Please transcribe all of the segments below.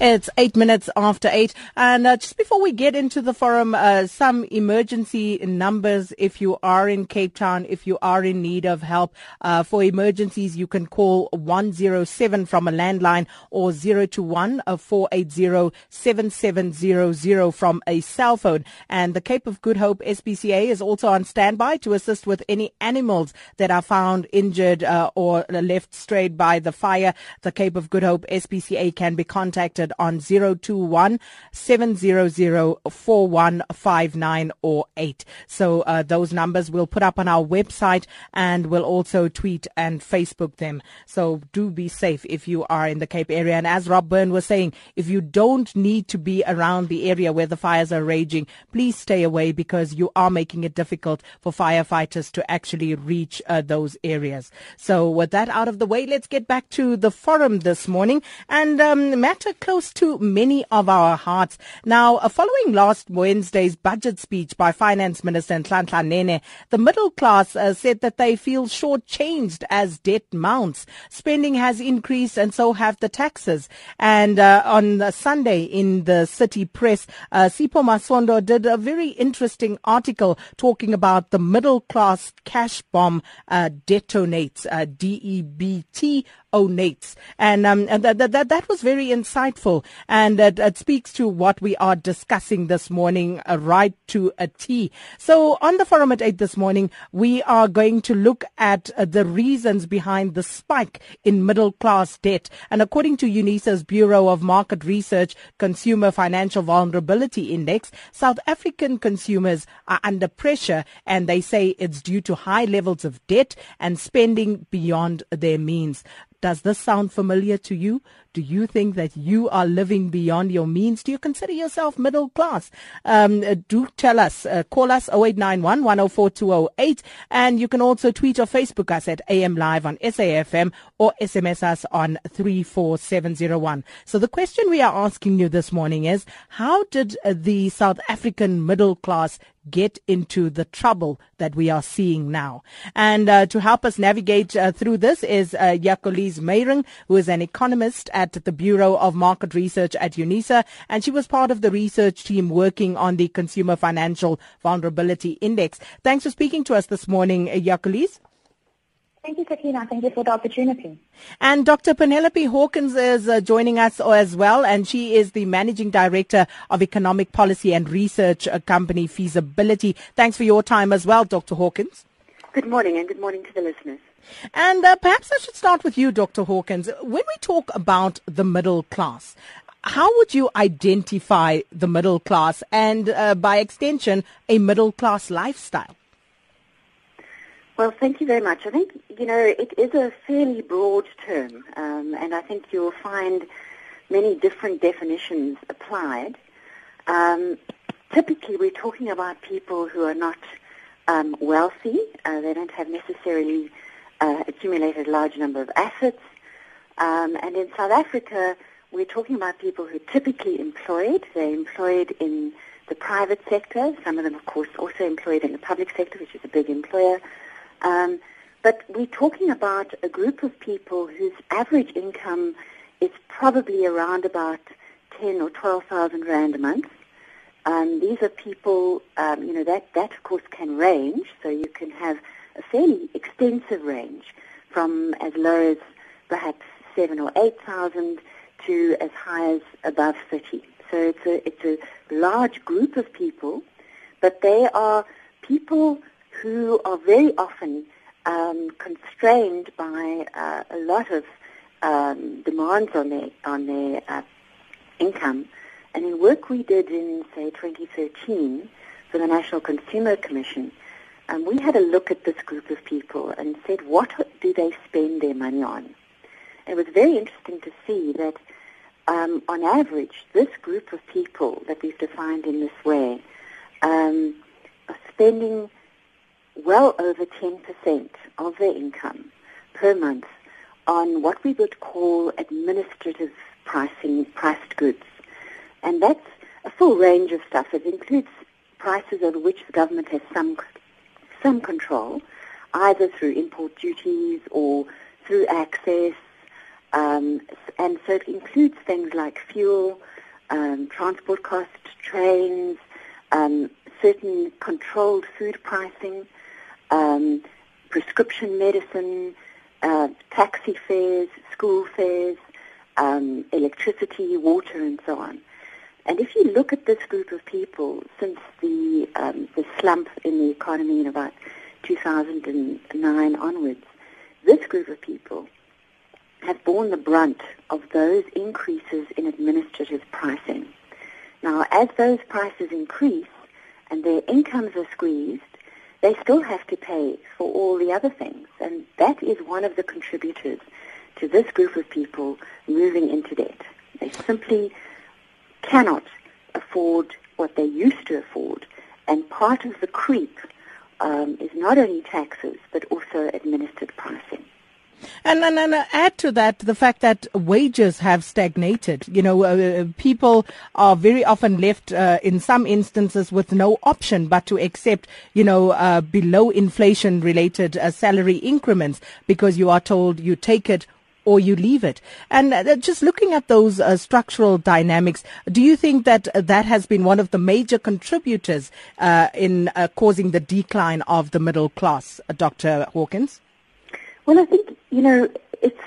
It's eight minutes after eight. And uh, just before we get into the forum, uh, some emergency numbers if you are in Cape Town, if you are in need of help. Uh, for emergencies, you can call 107 from a landline or 021 480 7700 from a cell phone. And the Cape of Good Hope SPCA is also on standby to assist with any animals that are found injured uh, or left strayed by the fire. The Cape of Good Hope SPCA can be contacted on 021 700 4159 or 8. So uh, those numbers we'll put up on our website and we'll also tweet and Facebook them. So do be safe if you are in the Cape area. And as Rob Byrne was saying, if you don't need to be around the area where the fires are raging, please stay away because you are making it difficult for firefighters to actually reach uh, those areas. So with that out of the way, let's get back to the forum this morning and um, matter close to many of our hearts. Now, uh, following last Wednesday's budget speech by Finance Minister Nhlanhla Nene, the middle class uh, said that they feel shortchanged as debt mounts. Spending has increased and so have the taxes. And uh, on Sunday in the city press, uh, Sipho Masondo did a very interesting article talking about the middle class cash bomb uh, detonates, uh, D-E-B-T onates. And, um, that, that, that was very insightful. And it, it speaks to what we are discussing this morning, uh, right to a T. So on the forum at 8 this morning, we are going to look at uh, the reasons behind the spike in middle class debt. And according to UNISA's Bureau of Market Research Consumer Financial Vulnerability Index, South African consumers are under pressure and they say it's due to high levels of debt and spending beyond their means. Does this sound familiar to you? Do you think that you are living beyond your means? Do you consider yourself middle class? Um, uh, do tell us. Uh, call us 0891 104 208. And you can also tweet or Facebook us at AM Live on SAFM or SMS us on 34701. So the question we are asking you this morning is, how did uh, the South African middle class get into the trouble that we are seeing now. And uh, to help us navigate uh, through this is uh, Jacqueline Meiring, who is an economist at the Bureau of Market Research at UNISA, and she was part of the research team working on the Consumer Financial Vulnerability Index. Thanks for speaking to us this morning, Jacqueline. Thank you, Sakina. Thank you for the opportunity. And Dr. Penelope Hawkins is uh, joining us as well, and she is the Managing Director of Economic Policy and Research uh, Company Feasibility. Thanks for your time as well, Dr. Hawkins. Good morning, and good morning to the listeners. And uh, perhaps I should start with you, Dr. Hawkins. When we talk about the middle class, how would you identify the middle class and, uh, by extension, a middle class lifestyle? Well, thank you very much. I think, you know, it is a fairly broad term, um, and I think you'll find many different definitions applied. Um, typically, we're talking about people who are not um, wealthy. Uh, they don't have necessarily uh, accumulated a large number of assets. Um, and in South Africa, we're talking about people who are typically employed. They're employed in the private sector. Some of them, of course, also employed in the public sector, which is a big employer. Um, but we're talking about a group of people whose average income is probably around about 10 or 12,000 rand a month. Um, these are people, um, you know, that, that of course can range, so you can have a fairly extensive range from as low as perhaps 7 or 8,000 to as high as above 30. So it's a, it's a large group of people, but they are people who are very often um, constrained by uh, a lot of um, demands on their on their uh, income. And in work we did in say 2013 for the National Consumer Commission, um, we had a look at this group of people and said, what do they spend their money on? It was very interesting to see that um, on average, this group of people that we've defined in this way um, are spending well over 10% of their income per month on what we would call administrative pricing, priced goods. And that's a full range of stuff. It includes prices over which the government has some, some control, either through import duties or through access, um, and so it includes things like fuel, um, transport costs, trains, um, certain controlled food pricing, um, prescription medicine, uh, taxi fares, school fares, um, electricity, water, and so on. And if you look at this group of people since the um, the slump in the economy in about 2009 onwards, this group of people have borne the brunt of those increases in administrative pricing. Now, as those prices increase and their incomes are squeezed, they still have to pay for all the other things. And that is one of the contributors to this group of people moving into debt. They simply cannot afford what they used to afford. And part of the creep um, is not only taxes, but also administered pricing. And, and, and add to that the fact that wages have stagnated. You know, uh, people are very often left uh, in some instances with no option but to accept, you know, uh, below inflation related uh, salary increments because you are told you take it or you leave it. And uh, just looking at those uh, structural dynamics, do you think that uh, that has been one of the major contributors uh, in uh, causing the decline of the middle class, Dr. Hawkins? Well, I think, you know, it's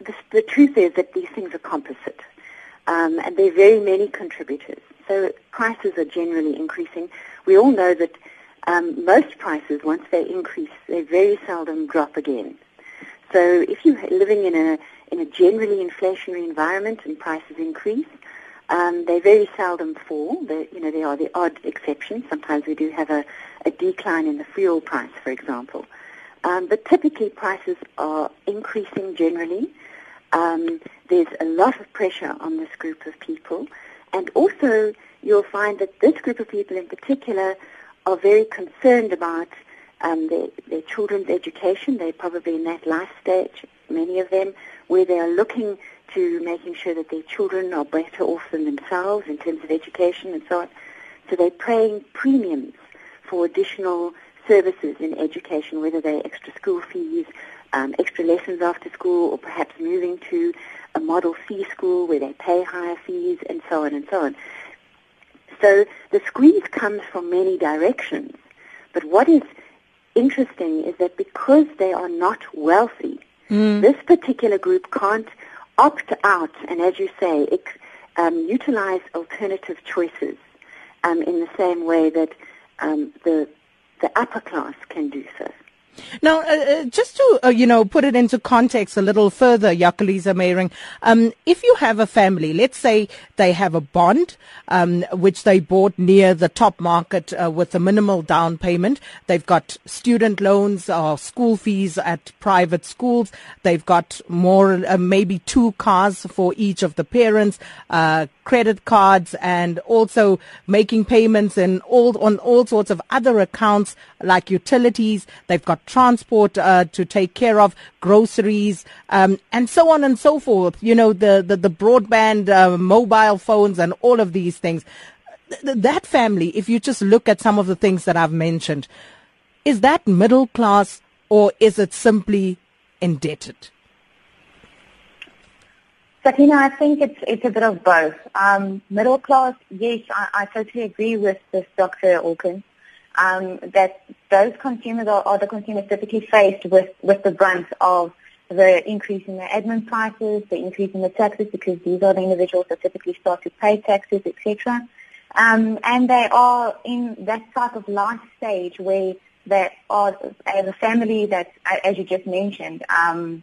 the, the truth is that these things are composite. Um, and there are very many contributors. So prices are generally increasing. We all know that um, most prices, once they increase, they very seldom drop again. So if you're living in a in a generally inflationary environment and prices increase, um, they very seldom fall. They, you know, they are the odd exception. Sometimes we do have a, a decline in the fuel price, for example. Um, but typically prices are increasing generally. Um, there's a lot of pressure on this group of people. And also you'll find that this group of people in particular are very concerned about um, their, their children's education. They're probably in that life stage, many of them, where they are looking to making sure that their children are better off than themselves in terms of education and so on. So they're paying premiums for additional services in education, whether they're extra school fees, um, extra lessons after school, or perhaps moving to a model C school where they pay higher fees, and so on and so on. So the squeeze comes from many directions. But what is interesting is that because they are not wealthy, mm. this particular group can't opt out and, as you say, ex- um, utilize alternative choices um, in the same way that um, the the upper class can do so. Now, uh, uh, just to uh, you know put it into context a little further, Jacolize Meiring, um, if you have a family, let's say they have a bond um, which they bought near the top market uh, with a minimal down payment. They've got student loans or school fees at private schools. They've got more, uh, maybe two cars for each of the parents, uh, credit cards, and also making payments in all on all sorts of other accounts like utilities. They've got transport uh, to take care of, groceries, um, and so on and so forth. You know, the, the, the broadband, uh, mobile phones, and all of these things. Th- that family, if you just look at some of the things that I've mentioned, is that middle class or is it simply indebted? Sakina, I think it's it's a bit of both. Um, middle class, yes, I, I totally agree with this Dr. Hawkins um, that those consumers are, are, the consumers typically faced with, with the brunt of the increase in the admin prices, the increase in the taxes, because these are the individuals that typically start to pay taxes, etc. Um, and they are in that type of life stage where they are, as a family that, as you just mentioned, um,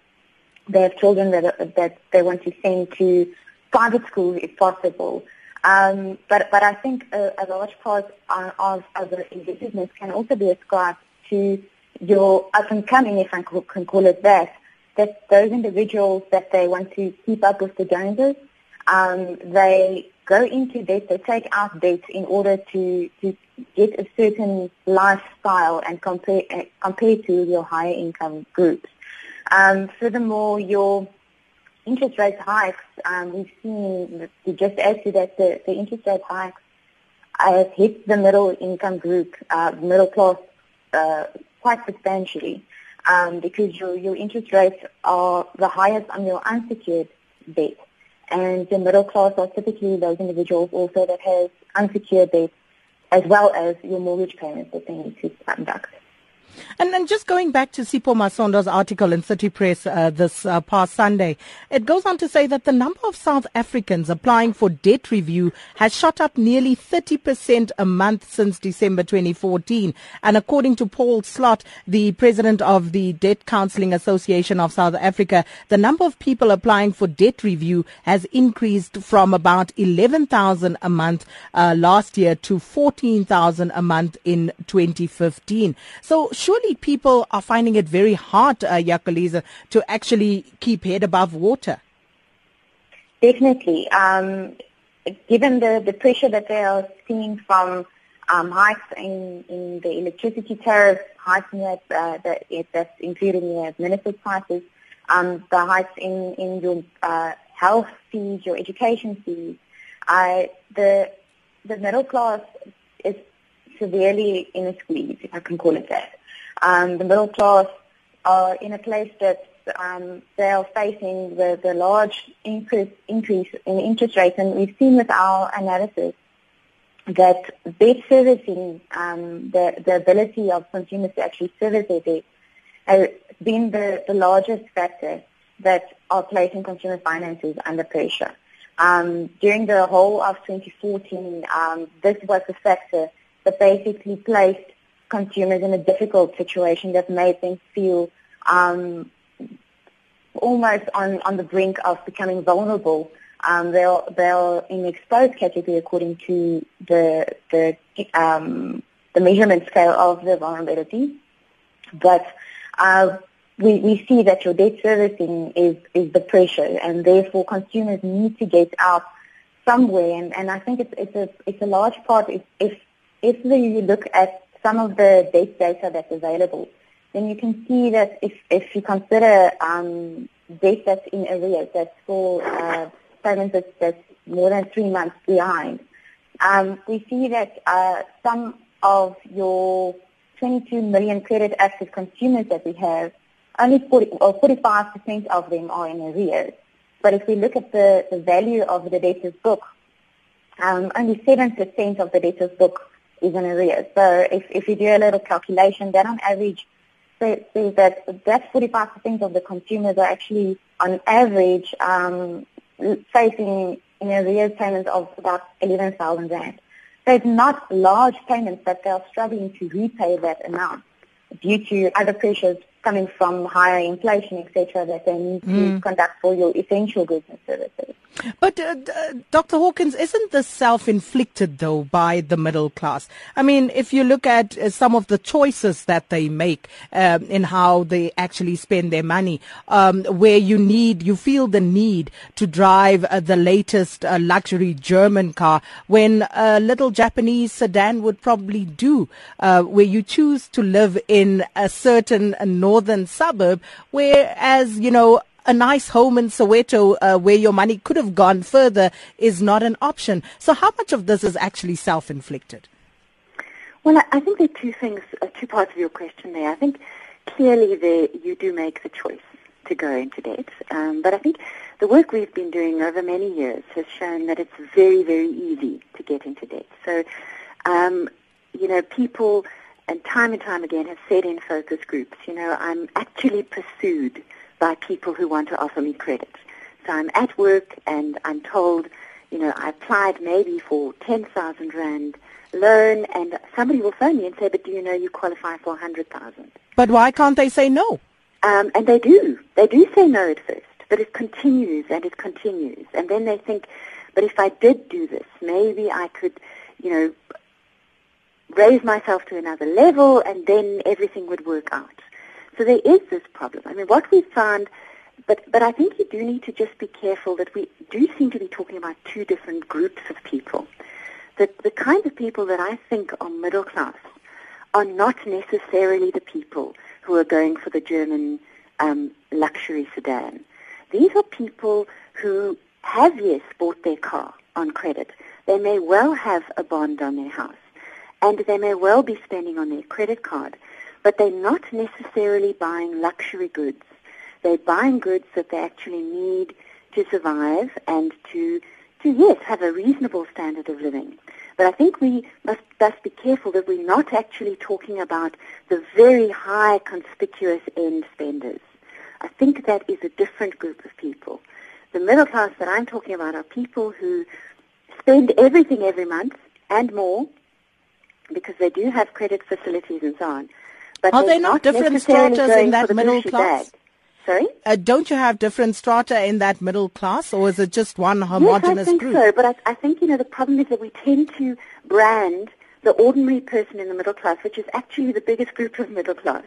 they have children that, that they want to send to private schools if possible. Um, but, but I think a, a large part of, of the can also be ascribed to your up and coming, if I can call it that, that those individuals that they want to keep up with the Joneses, um, they go into debt, they take out debt in order to, to get a certain lifestyle and compare, uh, compare to your higher income groups. Um, furthermore, your interest rate hikes, um, we've seen, just add to that, the, the interest rate hikes have hit the middle income group, uh, middle class, uh, quite substantially. um, because your, your interest rates are the highest on your unsecured debt. And the middle class are typically those individuals also that have unsecured debt as well as your mortgage payments that they need to conduct. And, and just going back to Sipho Masondo's article in City Press uh, this uh, past Sunday, it goes on to say that the number of South Africans applying for debt review has shot up nearly 30% a month since December 2014. And according to Paul Slot, the president of the Debt Counselling Association of South Africa, the number of people applying for debt review has increased from about 11,000 a month uh, last year to 14,000 a month in 2015. So surely people are finding it very hard, uh, Jacolize, to actually keep head above water. Definitely. Um, given the, the pressure that they are seeing from um, hikes in, in the electricity tariffs, hikes in that, uh, that, that's including the administered prices, um, the hikes in, in your uh, health fees, your education fees, uh, the, the middle class is severely in a squeeze, if I can call it that um, the middle class are in a place that um, they are facing the, the large increase, increase in interest rates. And we've seen with our analysis that debt servicing, um, the, the ability of consumers to actually service their debt, has been the, the largest factor that are placing consumer finances under pressure. Um, during the whole of 2014, um, this was a factor that basically placed consumers in a difficult situation that made them feel um, almost on, on the brink of becoming vulnerable. Um, they're, they're in the exposed category according to the, the, um, the measurement scale of the vulnerability. But uh, we, we see that your debt servicing is, is the pressure and therefore consumers need to get out somewhere and, and I think it's, it's, a, it's a large part if, if, if you look at some of the data that's available, then you can see that if, if you consider um, that's in arrears, that's for uh, payments that's, that's more than three months behind, um, we see that uh, some of your 22 million credit active consumers that we have, only 40, or 45% of them are in arrears. But if we look at the, the value of the debtors book, um, only 7% of the debtors book is in arrears. So if, if you do a little calculation, then on average says that that 45% of the consumers are actually on average um, facing in arrears payments of about 11,000 rand. So it's not large payments that they are struggling to repay that amount due to other pressures coming from higher inflation, etc., that they need mm. to conduct for your essential goods and services. But uh, uh, Dr. Hawkins, isn't this self-inflicted though by the middle class? I mean, if you look at uh, some of the choices that they make um, in how they actually spend their money, um, where you need, you feel the need to drive uh, the latest uh, luxury German car, when a little Japanese sedan would probably do, uh, where you choose to live in a certain northern suburb, whereas you know a nice home in Soweto uh, where your money could have gone further is not an option. So how much of this is actually self-inflicted? Well, I think there are two things, uh, two parts of your question there. I think clearly there you do make the choice to go into debt, um, but I think the work we've been doing over many years has shown that it's very, very easy to get into debt. So, um, you know, people and time and time again have said in focus groups, you know, I'm actually pursued by people who want to offer me credit. So I'm at work and I'm told, you know, I applied maybe for 10,000 Rand loan and somebody will phone me and say, but do you know you qualify for 100,000? But why can't they say no? Um, and they do. They do say no at first, but it continues and it continues. And then they think, but if I did do this, maybe I could, you know, raise myself to another level and then everything would work out. So there is this problem. I mean, what we've found, but, but I think you do need to just be careful that we do seem to be talking about two different groups of people. That the kind of people that I think are middle class are not necessarily the people who are going for the German um, luxury sedan. These are people who have, yes, bought their car on credit. They may well have a bond on their house, and they may well be spending on their credit card but they're not necessarily buying luxury goods. They're buying goods that they actually need to survive and to, to yes, have a reasonable standard of living. But I think we must, must be careful that we're not actually talking about the very high conspicuous end spenders. I think that is a different group of people. The middle class that I'm talking about are people who spend everything every month and more because they do have credit facilities and so on. But are there not, not different strata in that middle class? Bag. Sorry? Uh, don't you have different strata in that middle class, or is it just one homogenous yes, I think group? so. But I, I think you know the problem is that we tend to brand the ordinary person in the middle class, which is actually the biggest group of middle class,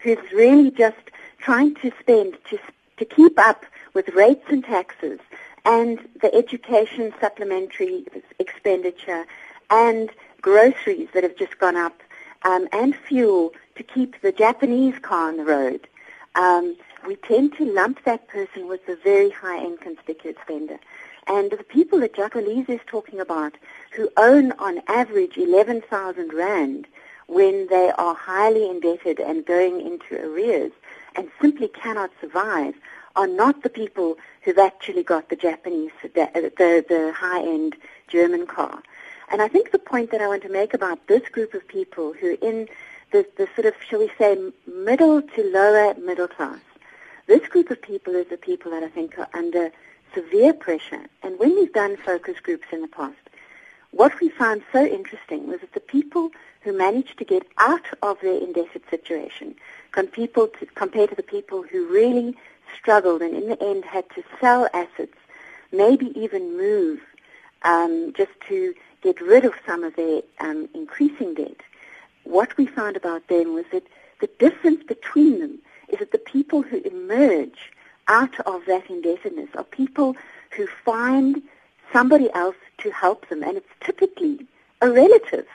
who's really just trying to spend to to keep up with rates and taxes and the education supplementary expenditure and groceries that have just gone up um, and fuel to keep the Japanese car on the road. Um, we tend to lump that person with the very high-end conspicuous spender. And the people that Jacqueline is talking about who own on average 11,000 Rand when they are highly indebted and going into arrears and simply cannot survive are not the people who've actually got the Japanese, the, the, the high-end German car. And I think the point that I want to make about this group of people who are in the, the sort of, shall we say, middle to lower middle class, this group of people is the people that I think are under severe pressure. And when we've done focus groups in the past, what we found so interesting was that the people who managed to get out of their indebted situation compared to the people who really struggled and in the end had to sell assets, maybe even move um, just to get rid of some of their um, increasing debt. What we found about them was that the difference between them is that the people who emerge out of that indebtedness are people who find somebody else to help them, and it's typically a relative.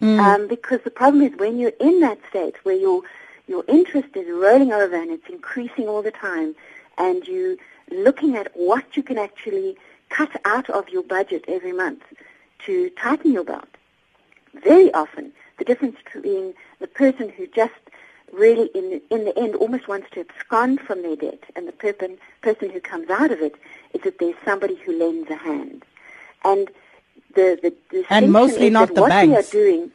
Mm. Um, because the problem is when you're in that state where your your interest is rolling over and it's increasing all the time, and you looking at what you can actually cut out of your budget every month to tighten your belt. Very often, the difference between the person who just really, in, in the end, almost wants to abscond from their debt and the person, person who comes out of it is that there's somebody who lends a hand. And the, the, the and mostly not the what banks. we are doing,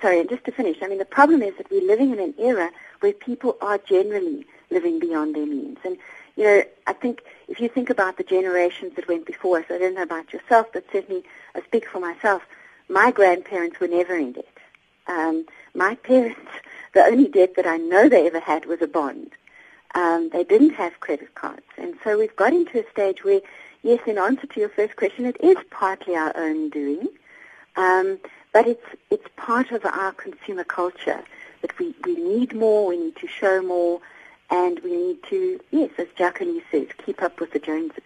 sorry, and just to finish, I mean, the problem is that we're living in an era where people are generally living beyond their means. And, you know, I think if you think about the generations that went before us, I don't know about yourself, but certainly I speak for myself, my grandparents were never in debt. Um, my parents, the only debt that I know they ever had was a bond. Um, they didn't have credit cards. And so we've got into a stage where, yes, in answer to your first question, it is partly our own doing, um, but it's, it's part of our consumer culture that we, we need more, we need to show more, and we need to, yes, as Jacqueline says, keep up with the Joneses.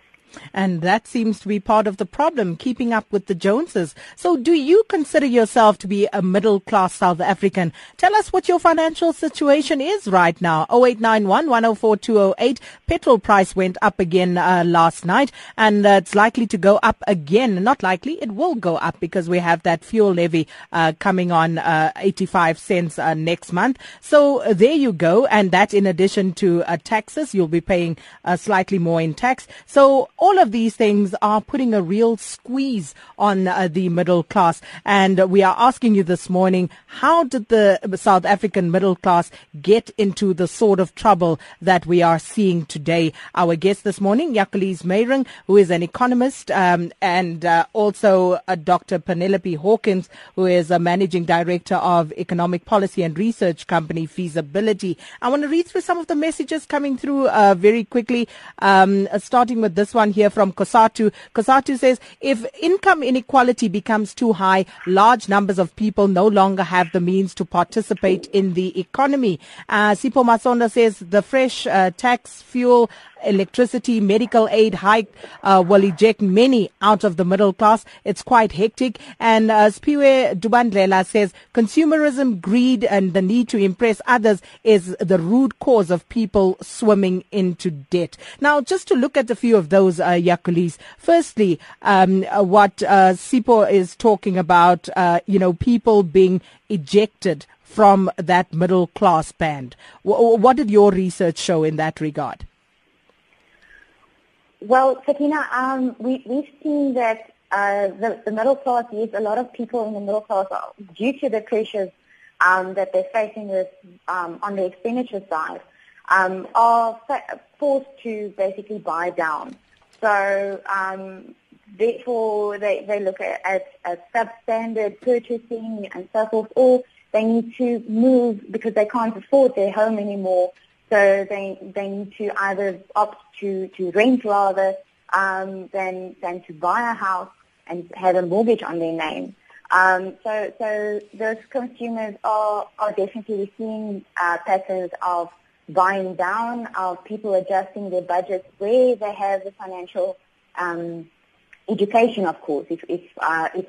And that seems to be part of the problem, keeping up with the Joneses. So do you consider yourself to be a middle class South African? Tell us what your financial situation is right now. 0891 104 208. Petrol price went up again uh, last night and uh, it's likely to go up again. Not likely, it will go up because we have that fuel levy uh, coming on uh, 85 cents uh, next month. So uh, there you go. And that in addition to taxes, you'll be paying slightly more in tax. So all of these things are putting a real squeeze on uh, the middle class. And uh, we are asking you this morning, how did the South African middle class get into the sort of trouble that we are seeing today? Our guest this morning, Jacqueline Meiring, who is an economist, um, and uh, also uh, Dr. Penelope Hawkins, who is a managing director of economic policy and research company Feasibility. I want to read through some of the messages coming through uh, very quickly, um, starting with this one one here from Cosatu. Cosatu says, if income inequality becomes too high, large numbers of people no longer have the means to participate in the economy. Uh, Sipho Masondo says, the fresh uh, tax, fuel, electricity, medical aid hike uh, will eject many out of the middle class. It's quite hectic. And uh, Spiwe Dubandlela says consumerism, greed, and the need to impress others is the root cause of people swimming into debt. Now, just to look at a few of those, uh, Jacolize. Firstly, um, uh, what uh, Sipho is talking about, uh, you know, people being ejected from that middle class band. W- what did your research show in that regard? Well, Sakina, um, we, we've seen that uh, the, the middle class, yes, a lot of people in the middle class, due to the pressures um, that they're facing with um, on the expenditure side, um, are forced to basically buy down. So um, therefore, they, they look at, at, at substandard purchasing and so forth, or they need to move because they can't afford their home anymore. So they they need to either opt to, to rent rather um, than than to buy a house and have a mortgage on their name. Um, so so those consumers are are definitely seeing uh, patterns of buying down, of people adjusting their budgets where they have the financial um, education, of course. If if, uh, if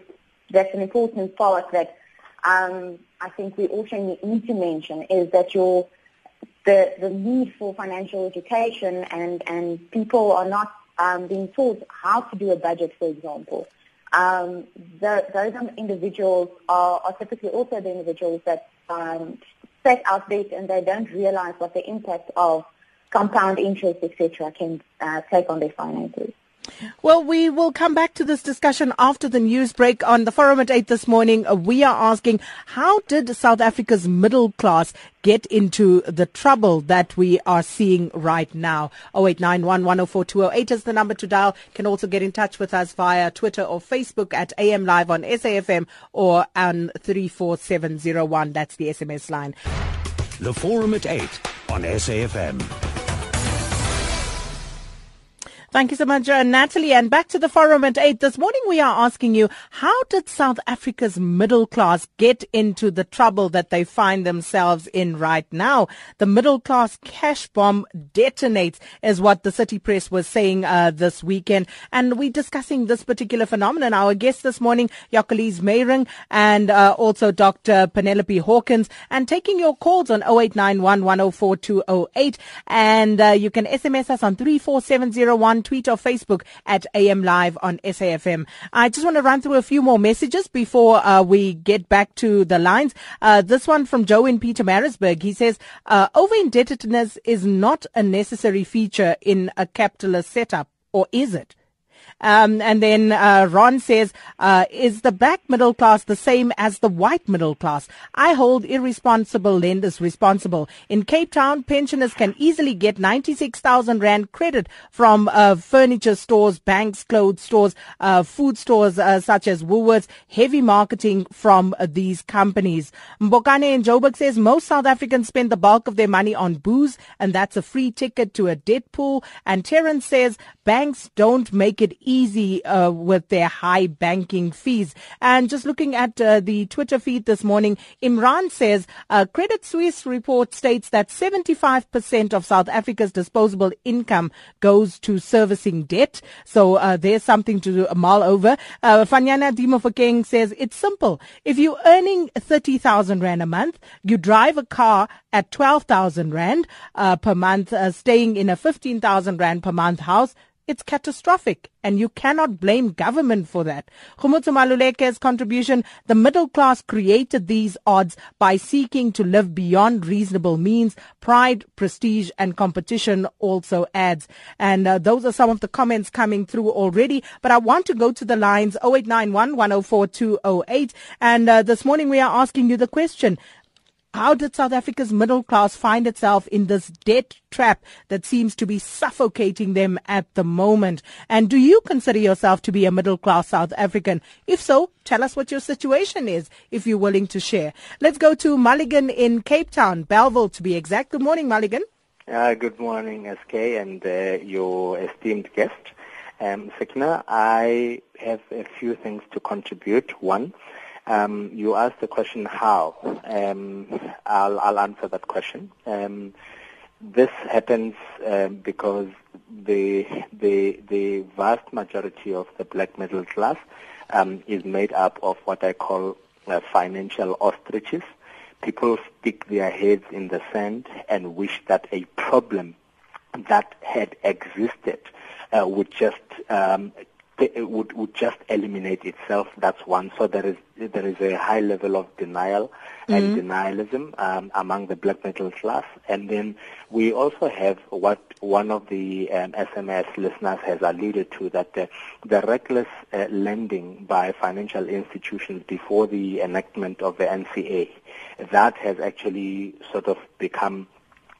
that's an important part that um, I think we also need to mention is that your the, the need for financial education and, and people are not um, being taught how to do a budget, for example. Um, the, those individuals are, are, typically also the individuals that um, set out debt and they don't realize what the impact of compound interest, etc., can uh, take on their finances. Well, we will come back to this discussion after the news break on the forum at 8 this morning. Uh, we are asking, how did South Africa's middle class get into the trouble that we are seeing right now? 0891 is the number to dial. You Can also get in touch with us via Twitter or Facebook at AM Live on SAFM or on 34701. That's the SMS line. The forum at 8 on SAFM. Thank you so much, uh, Natalie. And back to the forum at 8. This morning we are asking you, how did South Africa's middle class get into the trouble that they find themselves in right now? The middle class cash bomb detonates is what the City Press was saying uh, this weekend. And we're discussing this particular phenomenon. Our guest this morning, Jacolize Meiring, and uh, also Dr. Penelope Hawkins, and taking your calls on 0891 104 208. And uh, you can SMS us on 34701 tweet or Facebook at AM Live on SAFM. I just want to run through a few more messages before uh, we get back to the lines. Uh, this one from Joe in Pietermaritzburg. He says, uh, over indebtedness is not a necessary feature in a capitalist setup, or is it? Um, and then uh, Ron says, uh, is the black middle class the same as the white middle class? I hold irresponsible lenders responsible. In Cape Town, pensioners can easily get 96,000 Rand credit from uh, furniture stores, banks, clothes stores, uh, food stores uh, such as Woolworths, heavy marketing from uh, these companies. Mbokane in Joburg says most South Africans spend the bulk of their money on booze and that's a free ticket to a debt pool. And Terence says banks don't make it easy uh, with their high banking fees. And just looking at uh, the Twitter feed this morning, Imran says a Credit Suisse report states that 75% of South Africa's disposable income goes to servicing debt. So uh, there's something to mull over. Uh, Fanyana Dimofokeng says it's simple. If you're earning 30,000 Rand a month, you drive a car at 12,000 Rand uh, per month, uh, staying in a 15,000 Rand per month house, it's catastrophic and you cannot blame government for that. Khumutsu Maluleke's contribution, the middle class created these odds by seeking to live beyond reasonable means. Pride, prestige and competition also adds. And uh, those are some of the comments coming through already. But I want to go to the lines 0891 104 208. And uh, this morning we are asking you the question. How did South Africa's middle class find itself in this debt trap that seems to be suffocating them at the moment? And do you consider yourself to be a middle class South African? If so, tell us what your situation is if you're willing to share. Let's go to Mulligan in Cape Town, Bellville to be exact. Good morning, Mulligan. Uh, good morning, SK, and uh, your esteemed guest. Um, I have a few things to contribute. One, um, you asked the question how. Um, I'll, I'll, answer that question. Um, this happens um, because the, the, the vast majority of the black middle class um, is made up of what I call uh, financial ostriches. People stick their heads in the sand and wish that a problem that had existed uh, would just um, would would just eliminate itself. That's one. So there is there is a high level of denial and mm-hmm. denialism um, among the black middle class, and then we also have what one of the um, SMS listeners has alluded to that the, the reckless uh, lending by financial institutions before the enactment of the NCA that has actually sort of become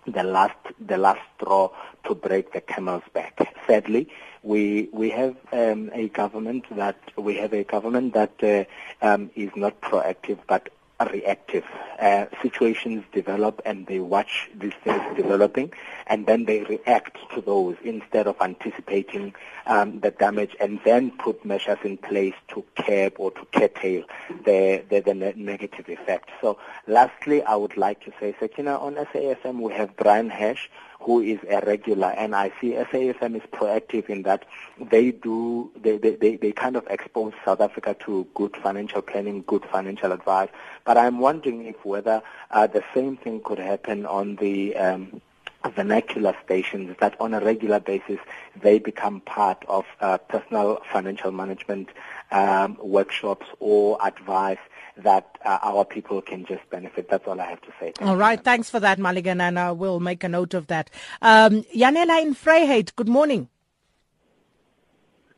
the last the last straw to break the camel's back. Sadly, we we have um, a government that we have a government that uh, um, is not proactive but reactive. Uh, situations develop and they watch these things developing and then they react to those instead of anticipating um, the damage and then put measures in place to curb or to curtail the, the, the negative effect. So lastly, I would like to say, Sakina, on SAFM we have Brian Hash who is a regular, and I see SAFM is proactive in that they do, they, they, they, they kind of expose South Africa to good financial planning, good financial advice. But I'm wondering if whether uh, the same thing could happen on the um, vernacular stations that on a regular basis they become part of uh, personal financial management um, workshops or advice that uh, our people can just benefit. That's all I have to say. Thank all right. You. Thanks for that, Mulligan, and I will make a note of that. Um, Yanela in Vryheid, good morning.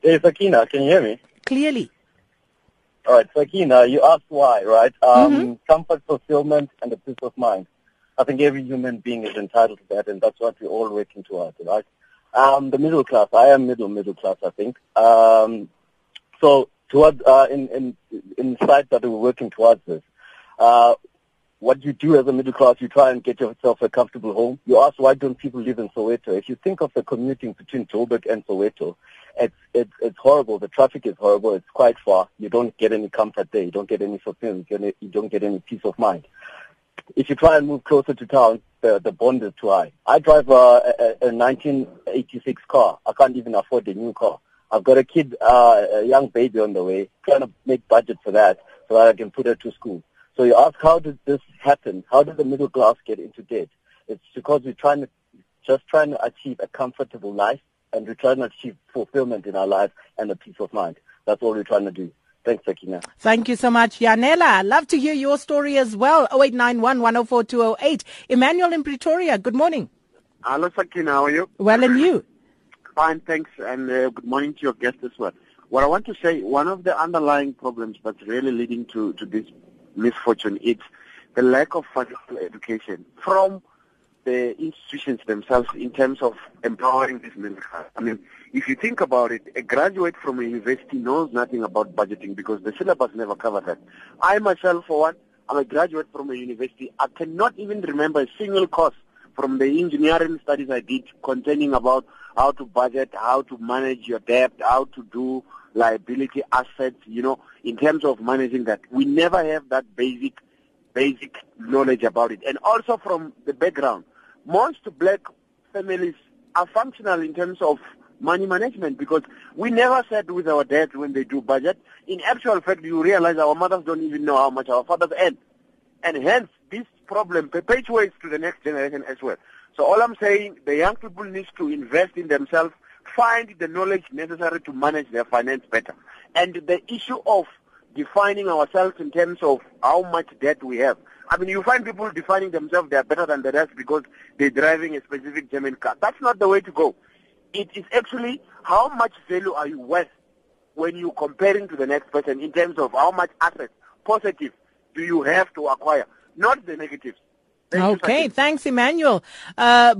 Hey, Sakina, can you hear me? Clearly. All right, Sakina, you asked why, right? Um, mm-hmm. Comfort, fulfillment, and a peace of mind. I think every human being is entitled to that, and that's what we're all working towards, right? Um, the middle class, I am middle, middle class, I think. Um, so towards uh, in in in sight that we're working towards this. Uh, what you do as a middle class, you try and get yourself a comfortable home. You ask why don't people live in Soweto? If you think of the commuting between Joburg and Soweto, it's it's it's horrible. The traffic is horrible. It's quite far. You don't get any comfort there. You don't get any fulfillment. You don't get any peace of mind. If you try and move closer to town, the the bond is too high. I drive a, a, a 1986 car. I can't even afford a new car. I've got a kid, uh, a young baby on the way, trying to make budget for that so that I can put her to school. So you ask, how did this happen? How did the middle class get into debt? It's because we're trying to, just trying to achieve a comfortable life and we're trying to achieve fulfillment in our life and a peace of mind. That's all we're trying to do. Thanks, Sakina. Thank you so much, Yanela. I love to hear your story as well. 0891 104 208. Emmanuel in Pretoria, good morning. Hello, Sakina. How are you? Well, and you? Fine, thanks, and uh, good morning to your guest as well. What I want to say, one of the underlying problems that's really leading to, to this misfortune is the lack of financial education from the institutions themselves in terms of empowering these middle class. I mean, if you think about it, a graduate from a university knows nothing about budgeting because the syllabus never covered that. I myself, for one, I'm a graduate from a university. I cannot even remember a single course from the engineering studies I did containing about how to budget, how to manage your debt, how to do liability assets, you know, in terms of managing that. We never have that basic basic knowledge about it. And also from the background, most black families are functional in terms of money management because we never said with our debt when they do budget. In actual fact, you realize our mothers don't even know how much our fathers earn. And hence, this problem perpetuates to the next generation as well. So all I'm saying, the young people need to invest in themselves, find the knowledge necessary to manage their finance better. And the issue of defining ourselves in terms of how much debt we have. I mean, you find people defining themselves they are better than the rest because they're driving a specific German car. That's not the way to go. It is actually how much value are you worth when you're comparing to the next person in terms of how much assets, positive, do you have to acquire, not the negatives. Thank okay, you, thanks, Emmanuel. Uh,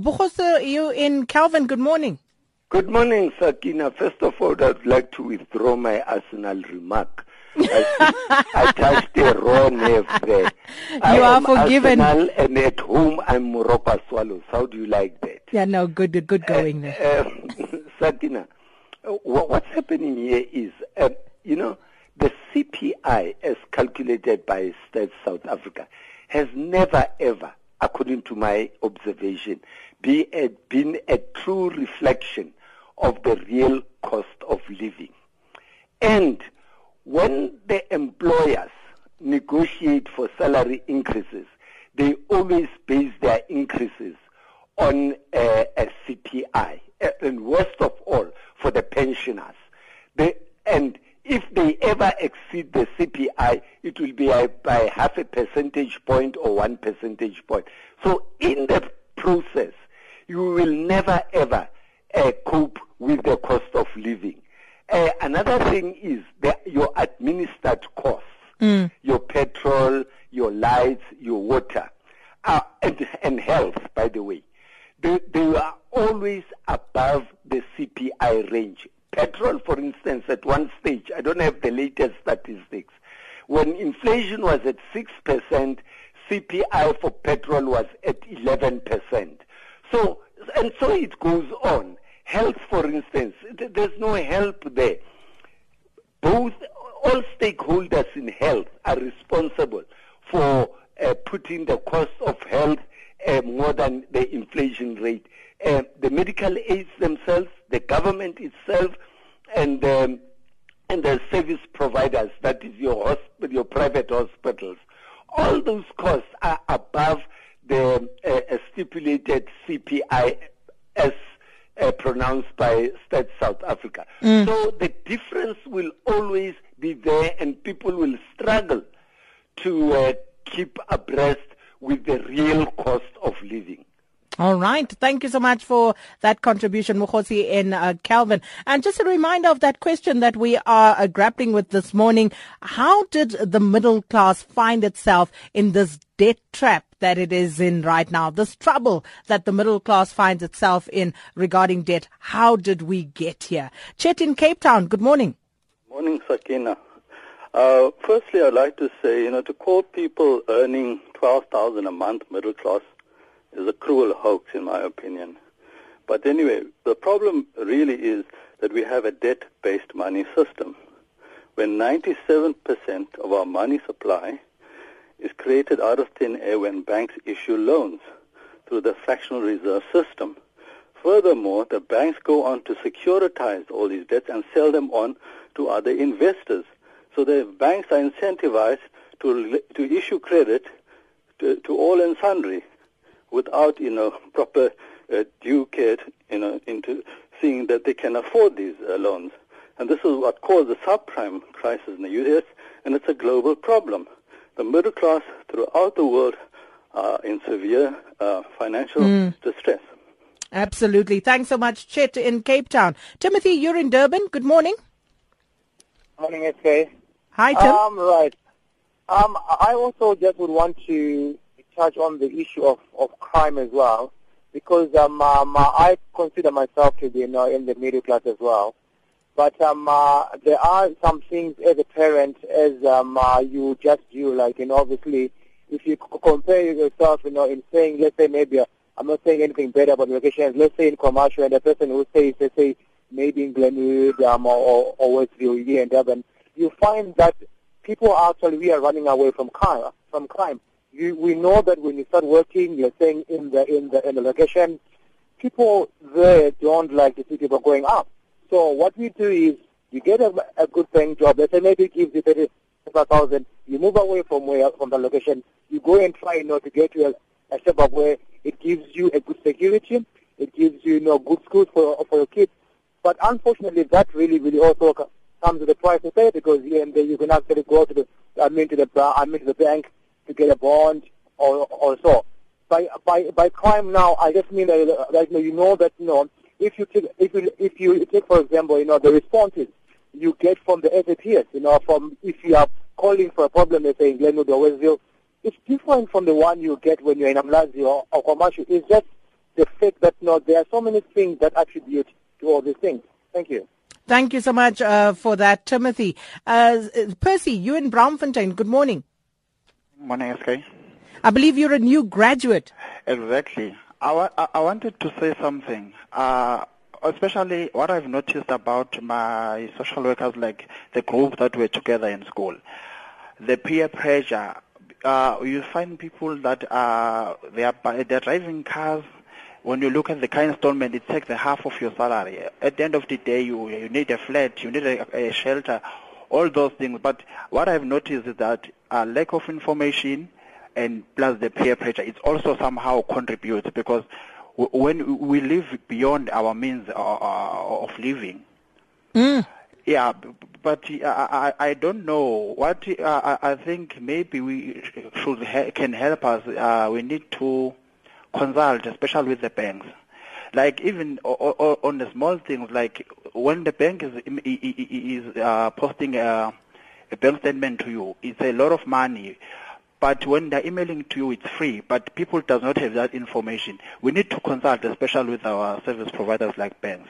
you in Calvin, good morning. Good morning, Sakina. First of all, I'd like to withdraw my Arsenal remark. I, I touched the wrong nerve there. You I are forgiven. Arsenal and at home I'm Moroka Swallows. How do you like that? Yeah, no, good, good going there. Uh, uh, Sakina, what's happening here is, uh, you know, the CPI as calculated by Stats South Africa has never ever according to my observation, be a, been a true reflection of the real cost of living. And when the employers negotiate for salary increases, they always base their increases on a, CPI. And worst of all, for the pensioners, the and if they ever exceed the CPI, it will be by half a percentage point or one percentage point. So in the process, you will never ever uh, cope with the cost of living. Uh, another thing is the, your administered costs, mm. your petrol, your lights, your water, uh, and, and health, by the way. They, they are always above the CPI range. Petrol, for instance, at one stage, I don't have the latest statistics, when inflation was at 6%, CPI for petrol was at 11%. So, and so it goes on. Health, for instance, there's no help there. Both, all stakeholders in health are responsible for uh, putting the cost of health uh, more than the inflation rate. Uh, the medical aids themselves, the government itself, and um, and the service providers, that is your your private hospitals, all those costs are above the uh, stipulated CPI as uh, pronounced by Stats South Africa. Mm. So the difference will always be there, and people will struggle to uh, keep abreast with the real cost of living. All right. Thank you so much for that contribution, Mukhosi and uh, Calvin. And just a reminder of that question that we are uh, grappling with this morning. How did the middle class find itself in this debt trap that it is in right now? This trouble that the middle class finds itself in regarding debt. How did we get here? Chet in Cape Town. Good morning. Morning, Sakina. Uh, firstly, I'd like to say, you know, to call people earning 12,000 a month middle class is a cruel hoax, in my opinion. But anyway, the problem really is that we have a debt-based money system. When 97% of our money supply is created out of thin air when banks issue loans through the fractional reserve system. Furthermore, the banks go on to securitize all these debts and sell them on to other investors. So the banks are incentivized to, to issue credit to, to all and sundry without, you know, proper uh, due care, you know, into seeing that they can afford these uh, loans. And this is what caused the subprime crisis in the U.S., and it's a global problem. The middle class throughout the world are in severe uh, financial mm. distress. Absolutely. Thanks so much, Chet in Cape Town. Timothy, you're in Durban. Good morning. Morning, SK. Hi, Tim. Um, right. Um, I also just would want to touch on the issue of, of crime as well, because um, um, I consider myself to be you know, in the middle class as well. But um, uh, there are some things as a parent, as um, uh, you just do, like, you know, obviously, if you compare yourself, you know, in saying, let's say maybe, uh, I'm not saying anything bad about locations, let's say in KwaMashu, and the person who says, let's say, maybe in Glenwood um, or, or Westview here in Durban, you find that people actually, we are running away from crime. From crime you, we know that when you start working, you're saying in the in the in the location, people there don't like to see people going up. So what we do is you get a, a good paying job. Let's say maybe it gives you thirty five thousand. You move away from where from the location. You go and try you know to get to a, a suburb where it gives you a good security. It gives you, you know good schools for for your kids. But unfortunately, that really really also comes with a price to pay because here and there you can actually go to the I mean to the I mean to the bank get a bond or, or so. By, by, by crime now, I just mean that, that you, know, that, you know, if you take, if you, if you take, for example, you know, the responses you get from the SAPS, you know, from, if you are calling for a problem, let's say in Glenwood or Westview, it's different from the one you get when you're in Umlazi or, or KwaMashu. It's just the fact that, you know, there are so many things that attribute to all these things. Thank you. Thank you so much uh, for that, Timothy. Uh, Percy, you in Braamfontein, good morning. Morning, SK. I believe you're a new graduate. Exactly. I, wa- I wanted to say something. Uh, especially what I've noticed about my social workers, like the group that were together in school, the peer pressure. Uh, you find people that are they are they're driving cars. When you look at the car installment, it takes the half of your salary. At the end of the day, you you need a flat, you need a, a shelter, all those things. But what I've noticed is that a lack of information and plus the peer pressure, it also somehow contributes because when we live beyond our means uh, uh, of living, mm. Yeah, but I, I don't know what uh, I think maybe we should can help us. We need to consult, especially with the banks. Like even o- o- on the small things, like when the bank is is uh, posting a, a bank statement to you, it's a lot of money. But when they're emailing to you, it's free. But people does not have that information. We need to consult, especially with our service providers like banks.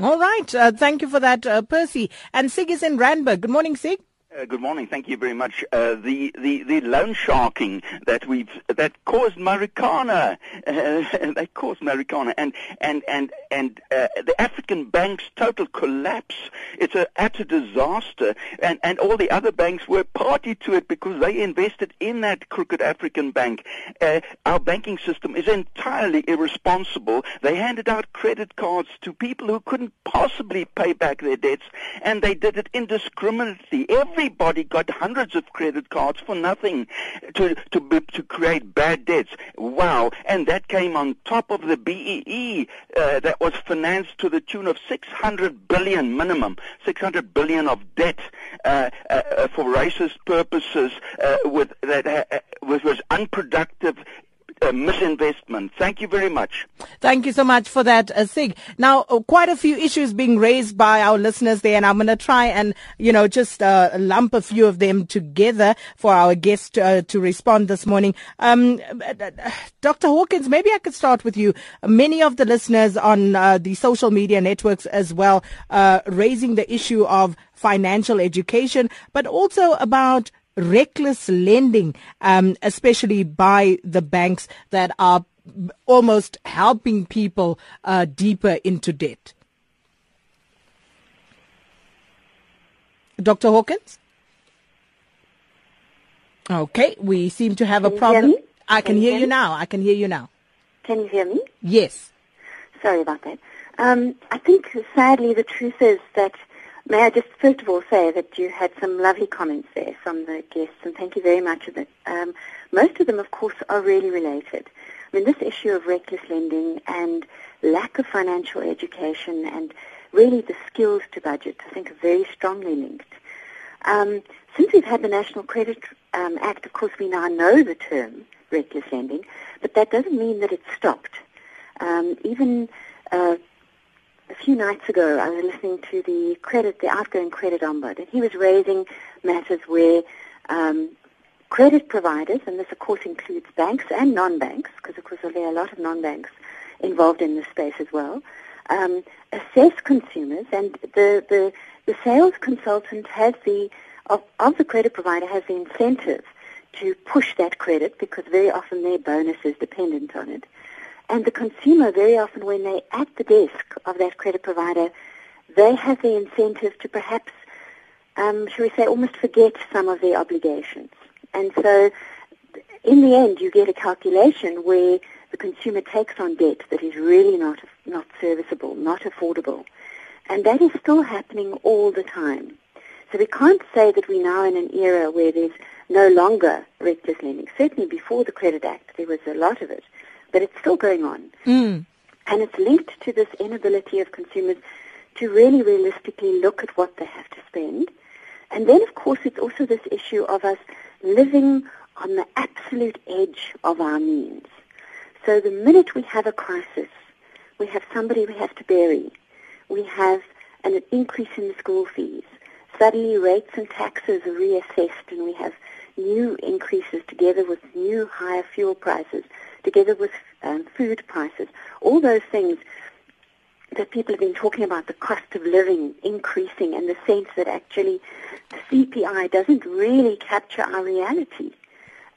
All right. Uh, thank you for that, uh, Percy. And Sig is in Randburg. Good morning, Sig. Uh, good morning. Thank you very much. Uh, the, the, the loan sharking that we've that caused Marikana, uh, that caused Marikana, and and and and uh, the African banks' total collapse. It's a utter disaster, and and all the other banks were party to it because they invested in that crooked African bank. Uh, our banking system is entirely irresponsible. They handed out credit cards to people who couldn't possibly pay back their debts, and they did it indiscriminately. Everybody got hundreds of credit cards for nothing to to to create bad debts. Wow! And that came on top of the BEE uh, that was financed to the tune of 600 billion minimum, 600 billion of debt uh, uh, uh, for racist purposes, uh, with that uh, uh, was unproductive. Uh, misinvestment. Thank you very much. Thank you so much for that, uh, Sig. Now, uh, quite a few issues being raised by our listeners there, and I'm going to try and, you know, just uh, lump a few of them together for our guest uh, to respond this morning. Um, Dr. Hawkins, maybe I could start with you. Many of the listeners on uh, the social media networks as well, uh, raising the issue of financial education, but also about reckless lending, um, especially by the banks that are almost helping people uh, deeper into debt. Dr. Hawkins? Okay, we seem to have a Can hear problem. I can, Can hear hear you now. I can hear you now. Can you hear me? Yes. Sorry about that. Um, I think sadly the truth is that, may I just first of all say that you had some lovely comments there from the guests and thank you very much. Um, most of them of course are really related. I mean this issue of reckless lending and lack of financial education and really the skills to budget I think are very strongly linked. Um, since we've had the National Credit um, Act, of course, we now know the term reckless lending, but that doesn't mean that it's stopped. Um, even uh, a few nights ago, I was listening to the credit, the outgoing credit ombud, and he was raising matters where um, credit providers, and this of course includes banks and non-banks, because of course there are a lot of non-banks involved in this space as well, um, assess consumers, and the, the, the sales consultant has the, of, of the credit provider has the incentive to push that credit because very often their bonus is dependent on it. And the consumer, very often when they're at the desk of that credit provider, they have the incentive to perhaps, um, shall we say, almost forget some of their obligations. And so in the end, you get a calculation where the consumer takes on debt that is really not, not serviceable, not affordable. And that is still happening all the time. So we can't say that we're now in an era where there's no longer reckless lending. Certainly before the Credit Act, there was a lot of it, but it's still going on. Mm. And it's linked to this inability of consumers to really realistically look at what they have to spend. And then, of course, it's also this issue of us living on the absolute edge of our means. So the minute we have a crisis, we have somebody we have to bury, we have an increase in the school fees, suddenly rates and taxes are reassessed and we have new increases together with new higher fuel prices, together with um, food prices, all those things that people have been talking about, the cost of living increasing and the sense that actually the CPI doesn't really capture our reality.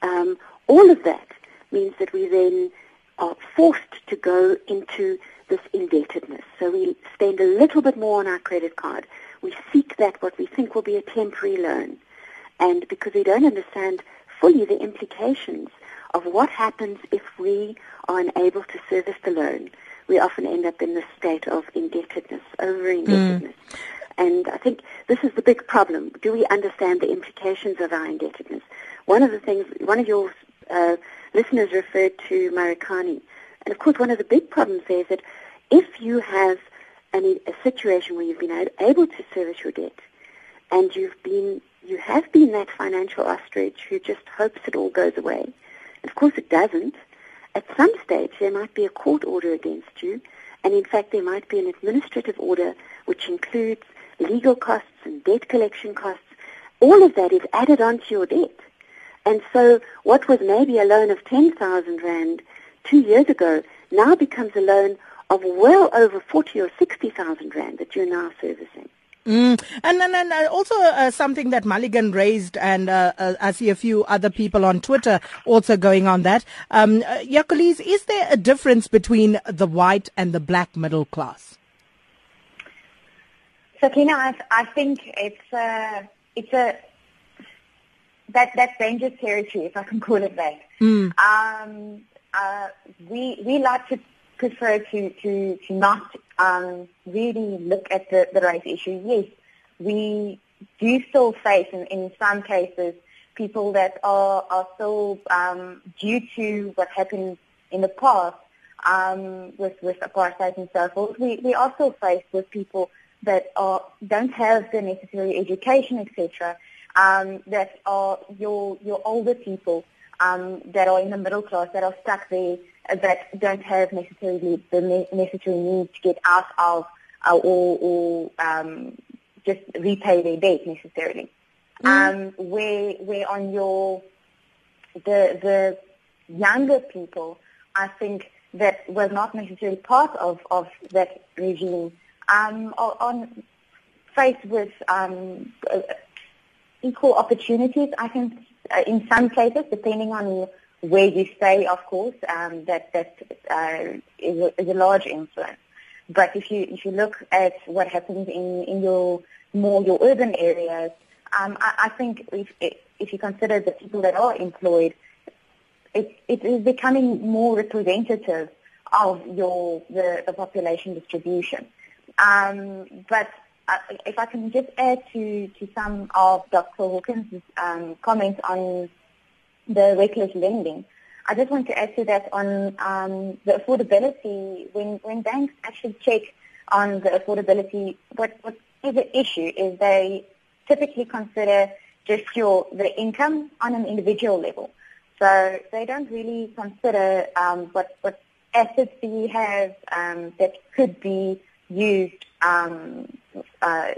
Um, all of that means that we then are forced to go into this indebtedness. So we spend a little bit more on our credit card. We seek that what we think will be a temporary loan. And because we don't understand fully the implications of what happens if we are unable to service the loan, we often end up in this state of indebtedness, over-indebtedness. And I think this is the big problem. Do we understand the implications of our indebtedness? One of the things, one of your uh, listeners referred to Marikana. And of course, one of the big problems there is that if you have an, a situation where you've been able to service your debt and you've been, you have been that financial ostrich who just hopes it all goes away. Of course it doesn't. At some stage there might be a court order against you and in fact there might be an administrative order which includes legal costs and debt collection costs. All of that is added onto your debt. And so what was maybe a loan of 10,000 Rand two years ago now becomes a loan of well over 40 or 60,000 Rand that you're now servicing. Mm. And, and, and uh, also uh, something that Mulligan raised, and uh, uh, I see a few other people on Twitter also going on that. Um, uh, Jacolize, is there a difference between the white and the black middle class? Sakina, I, I think it's a, it's a that that's dangerous territory, if I can call it that. Mm. Um, uh, we we like to prefer to to to not um, really look at the, the race issue. Yes, we do still face in, in some cases people that are are still um, due to what happened in the past um, with with apartheid and so forth. We we also faced with people that are, don't have the necessary education, etc., um, that are your, your older people um, that are in the middle class, that are stuck there, uh, that don't have necessarily the necessary need to get out of uh, or, or um, just repay their debt necessarily. Mm. Um, where, where on your, the, the younger people, I think that was not necessarily part of, of that regime um, on faced with um, uh, equal opportunities. I think uh, in some cases, depending on where you stay, of course, um, that that uh, is, a, is a large influence. But if you if you look at what happens in, in your more your urban areas, um, I, I think if if you consider the people that are employed, it it is becoming more representative of your the, the population distribution. Um, but if I can just add to, to some of Dr. Hawkins' um, comments on the reckless lending, I just want to add to that on um, the affordability. When, when banks actually check on the affordability, what, what is the issue is they typically consider just your the income on an individual level. So they don't really consider um, what, what assets do you have um, that could be used, um, uh,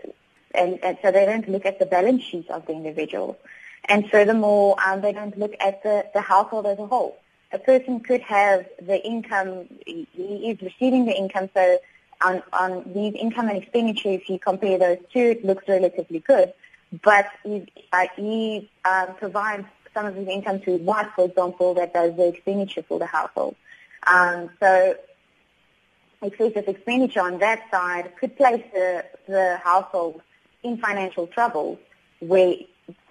and, and, so they don't look at the balance sheet of the individual. And furthermore, um, they don't look at the, the household as a whole. A person could have the income, he is receiving the income, so on, on these income and expenditure, if you compare those two, it looks relatively good. But he, uh, he um, provides some of his income to his wife, for example, that does the expenditure for the household. Um, so excessive expenditure on that side could place the, the household in financial trouble where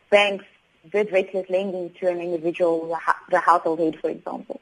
banks did reckless lending to an individual, the household head, for example.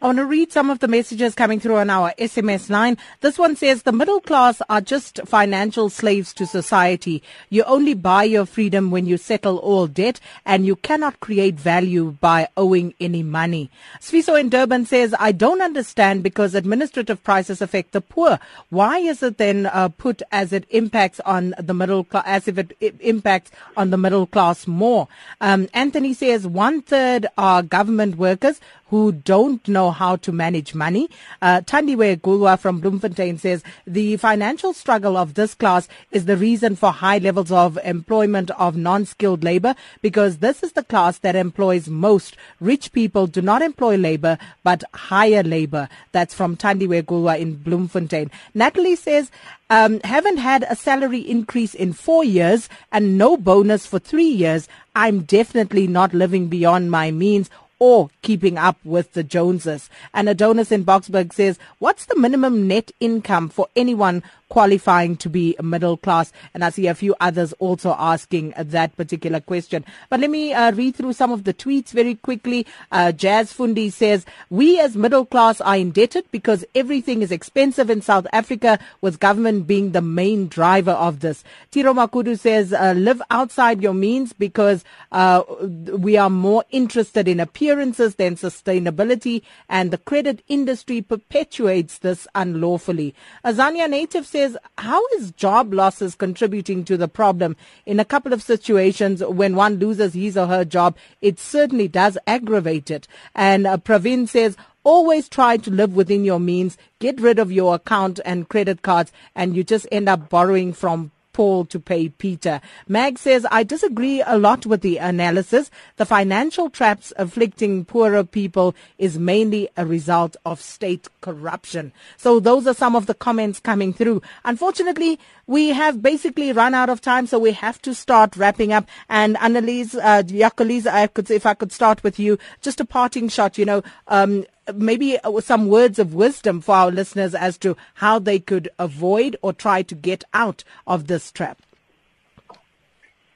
I want to read some of the messages coming through on our SMS line. This one says the middle class are just financial slaves to society. You only buy your freedom when you settle all debt and you cannot create value by owing any money. Sviso in Durban says, I don't understand because administrative prices affect the poor. Why is it then uh, put as it impacts on the middle class, as if it, impacts on the middle class more? Um, Anthony says one third are government workers who don't know how to manage money. Uh, Tandiwe Gulwa from Bloemfontein says the financial struggle of this class is the reason for high levels of employment of non-skilled labor because this is the class that employs most. Rich people do not employ labor but hire labor. That's from Tandiwe Gulwa in Bloemfontein. Natalie says, um, haven't had a salary increase in four years and no bonus for three years. I'm definitely not living beyond my means or keeping up with the Joneses. And Adonis in Boksburg says, what's the minimum net income for anyone qualifying to be middle class? And I see a few others also asking that particular question. But let me uh, read through some of the tweets very quickly. Uh, Jazz Fundi says, we as middle class are indebted because everything is expensive in South Africa with government being the main driver of this. Tiro Makudu says, uh, live outside your means because uh, we are more interested in appearance appearances than sustainability, and the credit industry perpetuates this unlawfully. Azania Native says, how is job losses contributing to the problem? In a couple of situations, when one loses his or her job, it certainly does aggravate it. And uh, Pravin says, always try to live within your means, get rid of your account and credit cards, and you just end up borrowing from Paul to pay Peter. Mag says, I disagree a lot with the analysis. The financial traps afflicting poorer people is mainly a result of state corruption. So those are some of the comments coming through. Unfortunately, we have basically run out of time, so we have to start wrapping up. And Annalise, uh, I could, if I could start with you, just a parting shot, you know, um, maybe uh, some words of wisdom for our listeners as to how they could avoid or try to get out of this trap?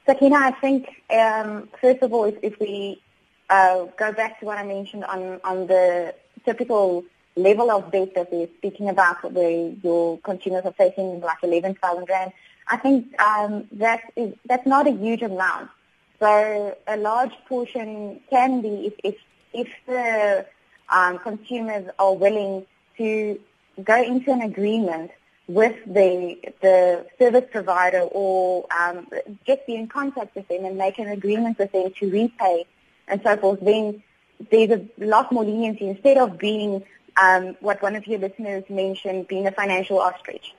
Sakina, I think, um, first of all, if, if we uh, go back to what I mentioned on, on the typical level of debt that we're speaking about, where your consumers are facing like 11,000 rand, I think um, that is, that's not a huge amount. So a large portion can be if, if, if the um, consumers are willing to go into an agreement with the the service provider or um, just be in contact with them and make an agreement with them to repay and so forth, then there's a lot more leniency instead of being um, what one of your listeners mentioned, being a financial ostrich.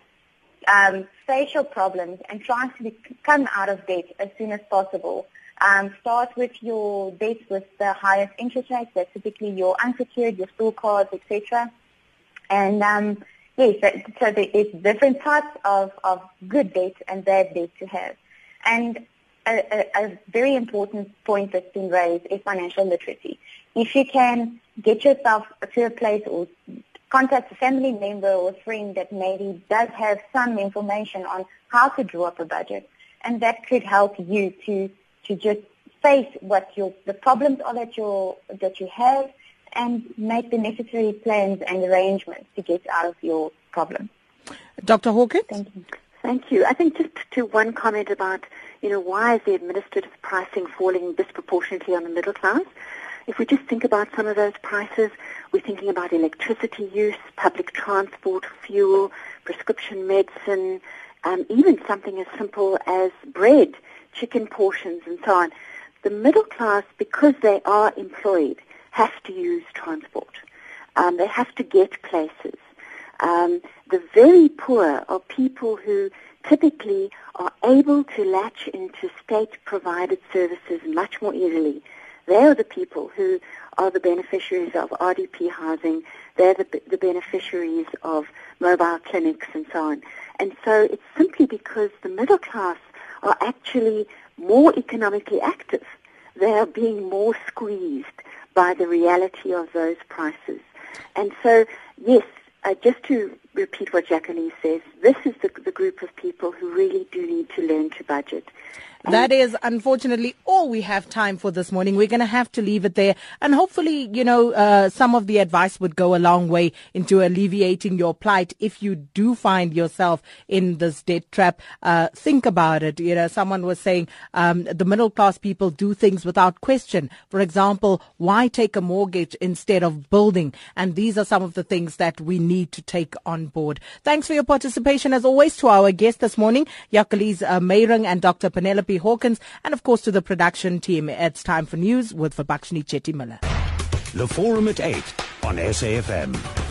Um, your problems and trying to come out of debt as soon as possible. Um, start with your debts with the highest interest rates. That's typically your unsecured, your store cards, etc. And um, yes, so there's different types of, of good debt and bad debt to have. And a, a, a very important point that's been raised is financial literacy. If you can get yourself to a place or contact a family member or a friend that maybe does have some information on how to draw up a budget, and that could help you to to just face what your the problems are that you that you have and make the necessary plans and arrangements to get out of your problem. Dr. Hawkins? Thank you. Thank you. I think just to one comment about, you know, why is the administrative pricing falling disproportionately on the middle class? If we just think about some of those prices, we're thinking about electricity use, public transport, fuel, prescription medicine, um, even something as simple as bread chicken portions and so on. The middle class, because they are employed, have to use transport. Um, they have to get places. Um, the very poor are people who typically are able to latch into state-provided services much more easily. They are the people who are the beneficiaries of RDP housing. They're the, the beneficiaries of mobile clinics and so on. And so it's simply because the middle class are actually more economically active. They are being more squeezed by the reality of those prices. And so, yes, uh, just to repeat what Jacqueline says, this is the, the group of people who really do need to learn to budget. That is unfortunately all we have time for this morning. We're going to have to leave it there. And hopefully, you know, uh, some of the advice would go a long way into alleviating your plight. If you do find yourself in this debt trap, uh, think about it. You know, someone was saying, um, the middle class people do things without question. For example, why take a mortgage instead of building? And these are some of the things that we need to take on board. Thanks for your participation as always to our guests this morning, Jacolize uh, Meiring and Dr. Penelope Hawkins, and of course to the production team. It's time for news with Vabakshini Chetty Miller. The Forum at 8 on SAFM.